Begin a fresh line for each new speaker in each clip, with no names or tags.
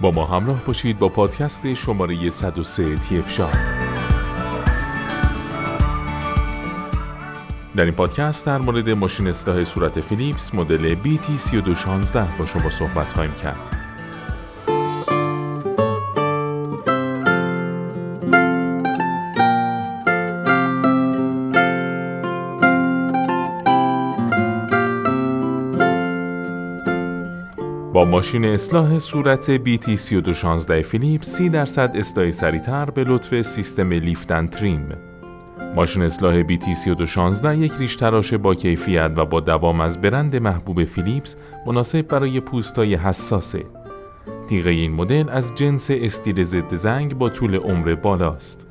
با ما همراه باشید با پادکست شماره 103 تیفشا در این پادکست در مورد ماشین اصلاح صورت فیلیپس مدل BT3216 با شما صحبت خواهیم کرد. با ماشین اصلاح صورت BT3216 فیلیپ 30 درصد اصلاح سریعتر به لطف سیستم لیفتن تریم. ماشین اصلاح BT3216 یک ریش تراش با کیفیت و با دوام از برند محبوب فیلیپس مناسب برای پوستای حساسه. تیغه این مدل از جنس استیل ضد زنگ با طول عمر بالاست.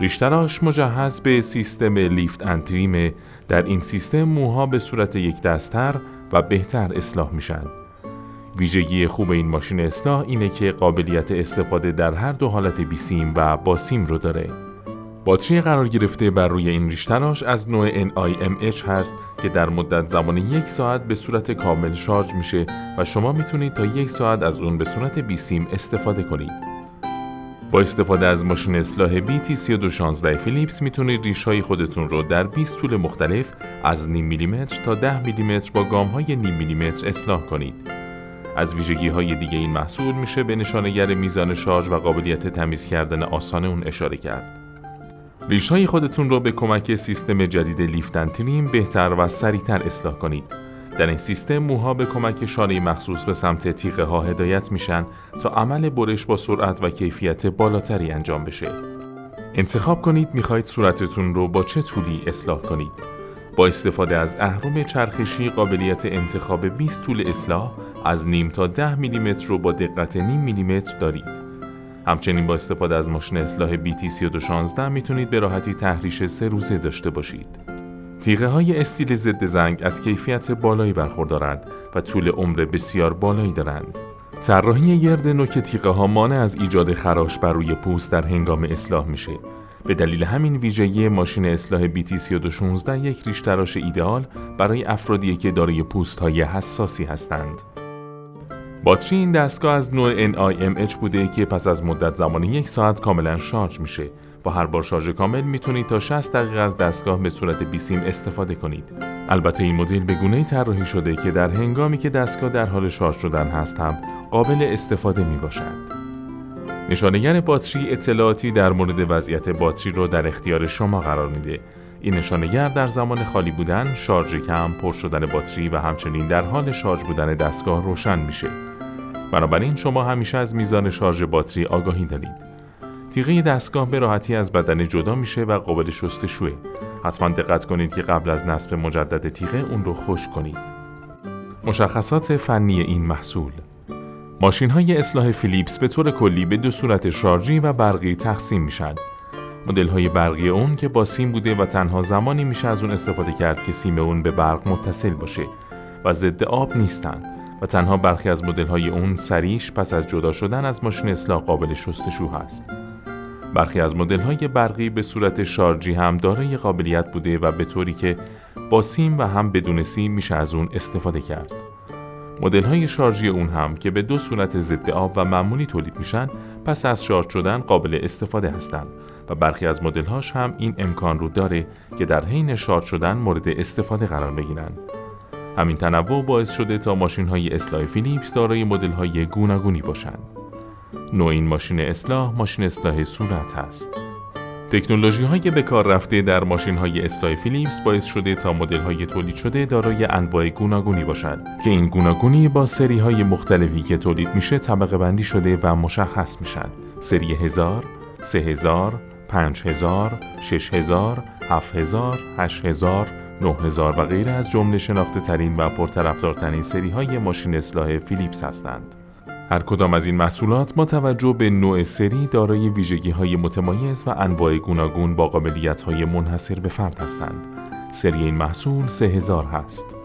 ریشتراش مجهز به سیستم لیفت انتریمه در این سیستم موها به صورت یک دستر و بهتر اصلاح میشن. ویژگی خوب این ماشین اصلاح اینه که قابلیت استفاده در هر دو حالت بیسیم و با سیم رو داره. باتری قرار گرفته بر روی این ریشتراش از نوع NIMH هست که در مدت زمان یک ساعت به صورت کامل شارژ میشه و شما می‌تونید تا یک ساعت از اون به صورت بیسیم استفاده کنید. با استفاده از ماشین اصلاح BT3216 فیلیپس می‌تونید ریش های خودتون رو در 20 طول مختلف از نیم میلیمتر تا 10 میلیمتر با گام های نیم میلیمتر اصلاح کنید. از ویژگی های دیگه این محصول میشه به نشانگر میزان شارژ و قابلیت تمیز کردن آسان اون اشاره کرد. ریش های خودتون رو به کمک سیستم جدید لیفتن تریم بهتر و سریعتر اصلاح کنید. در این سیستم موها به کمک شانه مخصوص به سمت تیغه ها هدایت میشن تا عمل برش با سرعت و کیفیت بالاتری انجام بشه. انتخاب کنید می‌خواهید صورتتون رو با چه طولی اصلاح کنید. با استفاده از اهرم چرخشی قابلیت انتخاب 20 طول اصلاح از نیم تا 10 میلیمتر رو با دقت نیم میلیمتر دارید. همچنین با استفاده از ماشین اصلاح BT3216 می‌تونید به راحتی تحریش سه روزه داشته باشید. تیغه های استیل ضد زنگ از کیفیت بالایی برخوردارند و طول عمر بسیار بالایی دارند. طراحی گرد نوک تیغه ها مانع از ایجاد خراش بر روی پوست در هنگام اصلاح میشه به دلیل همین ویژگی ماشین اصلاح BT3216 یک ریش تراش ایدئال برای افرادی که دارای پوست های حساسی هستند. باتری این دستگاه از نوع NIMH بوده که پس از مدت زمان یک ساعت کاملا شارژ میشه. با هر بار شارژ کامل می‌تونید تا 60 دقیقه از دستگاه به صورت بیسیم استفاده کنید. البته این مدل به گونه طراحی شده که در هنگامی که دستگاه در حال شارژ شدن هست هم قابل استفاده می باشد. نشانگر باتری اطلاعاتی در مورد وضعیت باتری رو در اختیار شما قرار میده. این نشانگر در زمان خالی بودن، شارژ کم، پر شدن باتری و همچنین در حال شارژ بودن دستگاه روشن میشه. بنابراین شما همیشه از میزان شارژ باتری آگاهی دارید. تیغه دستگاه به راحتی از بدن جدا میشه و قابل شستشوه. حتما دقت کنید که قبل از نصب مجدد تیغه اون رو خوش کنید. مشخصات فنی این محصول ماشین های اصلاح فیلیپس به طور کلی به دو صورت شارژی و برقی تقسیم میشن. مدل های برقی اون که با سیم بوده و تنها زمانی میشه از اون استفاده کرد که سیم اون به برق متصل باشه و ضد آب نیستند و تنها برخی از مدل های اون سریش پس از جدا شدن از ماشین اصلاح قابل شستشو هست. برخی از مدل های برقی به صورت شارژی هم دارای قابلیت بوده و به طوری که با سیم و هم بدون سیم میشه از اون استفاده کرد. مدل های شارژی اون هم که به دو صورت ضد آب و معمولی تولید میشن پس از شارژ شدن قابل استفاده هستند و برخی از مدل هاش هم این امکان رو داره که در حین شارژ شدن مورد استفاده قرار بگیرن. همین تنوع باعث شده تا ماشین های اصلاح فیلیپس دارای مدل های گوناگونی باشند. نوع این ماشین اصلاح ماشین اصلاح صورت هست. تکنولوژی های به کار رفته در ماشین های اصلاح فیلیپس باعث شده تا مدل های تولید شده دارای انواع گوناگونی باشد که این گوناگونی با سری های مختلفی که تولید میشه طبقه بندی شده و مشخص میشن سری 1000 3000 5000 6000 7000 8000 9000 و غیره از جمله شناخته ترین و پرطرفدارترین سری های ماشین اصلاح فیلیپس هستند. هر کدام از این محصولات ما توجه به نوع سری دارای ویژگی های متمایز و انواع گوناگون با قابلیت های منحصر به فرد هستند. سری این محصول 3000 هست.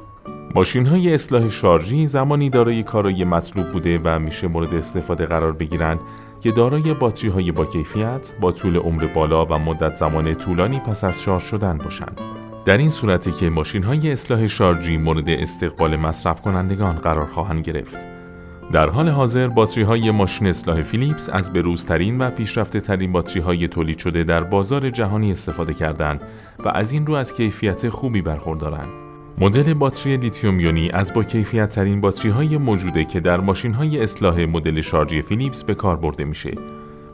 ماشین های اصلاح شارژی زمانی دارای کارای مطلوب بوده و میشه مورد استفاده قرار بگیرند که دارای باتری های با کیفیت با طول عمر بالا و مدت زمان طولانی پس از شارژ شدن باشند. در این صورتی که ماشین های اصلاح شارژی مورد استقبال مصرف کنندگان قرار خواهند گرفت. در حال حاضر باتری های ماشین اصلاح فیلیپس از بروزترین و پیشرفته ترین باتری های تولید شده در بازار جهانی استفاده کردند و از این رو از کیفیت خوبی برخوردارند. مدل باتری لیتیوم یونی از با کیفیت ترین باتری های موجوده که در ماشین های اصلاح مدل شارژی فیلیپس به کار برده میشه.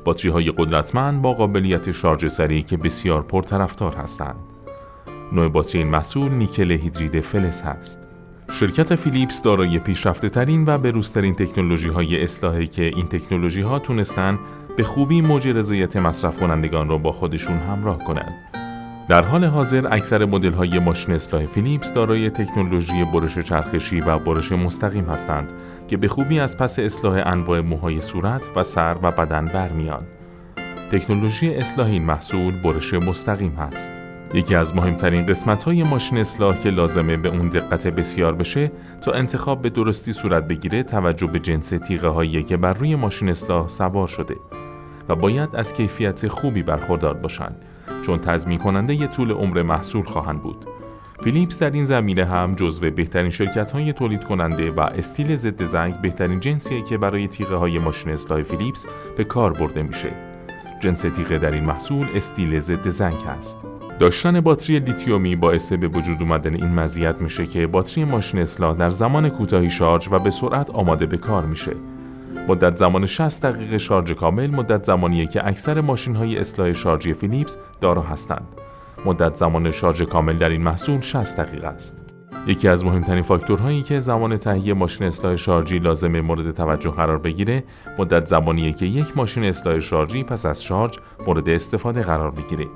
باتری های قدرتمند با قابلیت شارژ سریع که بسیار پرطرفدار هستند. نوع باتری این محصول نیکل هیدرید فلز هست. شرکت فیلیپس دارای پیشرفته ترین و بروزترین تکنولوژی های اصلاحی که این تکنولوژی ها تونستن به خوبی موج رضایت مصرف کنندگان را با خودشون همراه کنند. در حال حاضر اکثر مدل های ماشین اصلاح فیلیپس دارای تکنولوژی برش چرخشی و برش مستقیم هستند که به خوبی از پس اصلاح انواع موهای صورت و سر و بدن برمیان. تکنولوژی اصلاح این محصول برش مستقیم هست. یکی از مهمترین قسمت های ماشین اصلاح که لازمه به اون دقت بسیار بشه تا انتخاب به درستی صورت بگیره توجه به جنس تیغه هایی که بر روی ماشین اصلاح سوار شده و باید از کیفیت خوبی برخوردار باشند چون تضمین کننده ی طول عمر محصول خواهند بود. فیلیپس در این زمینه هم جزو بهترین شرکت های تولید کننده و استیل ضد زنگ بهترین جنسیه که برای تیغه های ماشین اصلاح فیلیپس به کار برده میشه. جنس تیغه در این محصول استیل ضد زنگ است. داشتن باتری لیتیومی باعث به وجود اومدن این مزیت میشه که باتری ماشین اصلاح در زمان کوتاهی شارژ و به سرعت آماده به کار میشه. مدت زمان 60 دقیقه شارژ کامل مدت زمانیه که اکثر ماشین های اصلاح شارژی فیلیپس دارا هستند. مدت زمان شارژ کامل در این محصول 60 دقیقه است. یکی از مهمترین فاکتورهایی که زمان تهیه ماشین اصلاح شارژی لازمه مورد توجه قرار بگیره مدت زمانیه که یک ماشین اصلاح شارژی پس از شارژ مورد استفاده قرار بگیره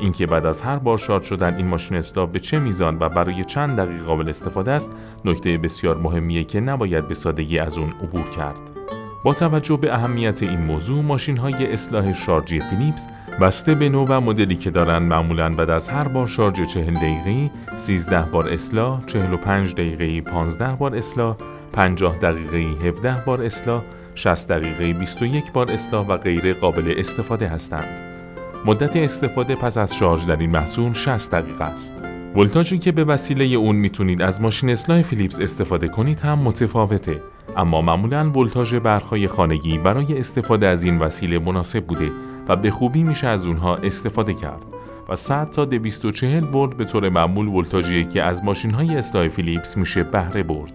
اینکه بعد از هر بار شارژ شدن این ماشین اصلاح به چه میزان و برای چند دقیقه قابل استفاده است نکته بسیار مهمیه که نباید به سادگی از اون عبور کرد. با توجه به اهمیت این موضوع ماشین های اصلاح شارژی فیلیپس بسته به نوع و مدلی که دارن معمولا بعد از هر بار شارژ 40 دقیقه 13 بار اصلاح 45 دقیقه 15 بار اصلاح 50 دقیقه 17 بار اصلاح 60 دقیقه 21 بار اصلاح و غیره قابل استفاده هستند. مدت استفاده پس از شارژ در این محصول 60 دقیقه است ولتاژی که به وسیله اون می‌تونید از ماشین اصلاح فیلیپس استفاده کنید هم متفاوته اما معمولا ولتاژ برقهای خانگی برای استفاده از این وسیله مناسب بوده و به خوبی میشه از اونها استفاده کرد و 100 تا 240 ولت به طور معمول ولتاژی که از ماشین های اصلاح فیلیپس میشه بهره برد.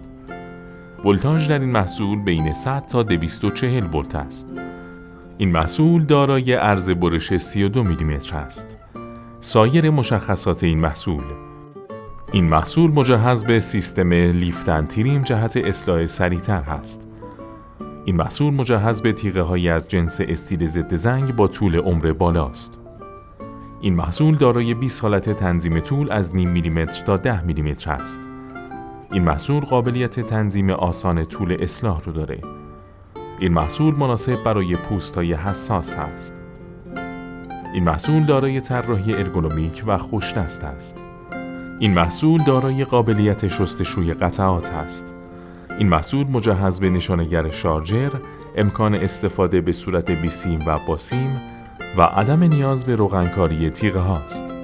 ولتاژ در این محصول بین 100 تا 240 ولت است. این محصول دارای عرض برش 32 میلیمتر است. سایر مشخصات این محصول این محصول مجهز به سیستم لیفتن تریم جهت اصلاح سریعتر هست. این محصول مجهز به تیغه های از جنس استیل ضد زنگ با طول عمر بالاست. این محصول دارای 20 حالت تنظیم طول از نیم میلیمتر تا 10 میلیمتر است. این محصول قابلیت تنظیم آسان طول اصلاح رو داره. این محصول مناسب برای پوست های حساس است. این محصول دارای طراحی ارگونومیک و خوشدست است. این محصول دارای قابلیت شستشوی قطعات است. این محصول مجهز به نشانگر شارجر، امکان استفاده به صورت بیسیم و باسیم و عدم نیاز به روغنکاری تیغه هاست.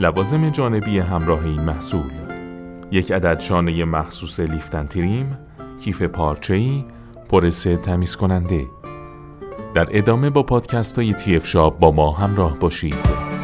لوازم جانبی همراه این محصول یک عدد شانه مخصوص لیفتن تریم، کیف پارچه‌ای، پرسه تمیز کننده. در ادامه با پادکست های تی شاب با ما همراه باشید.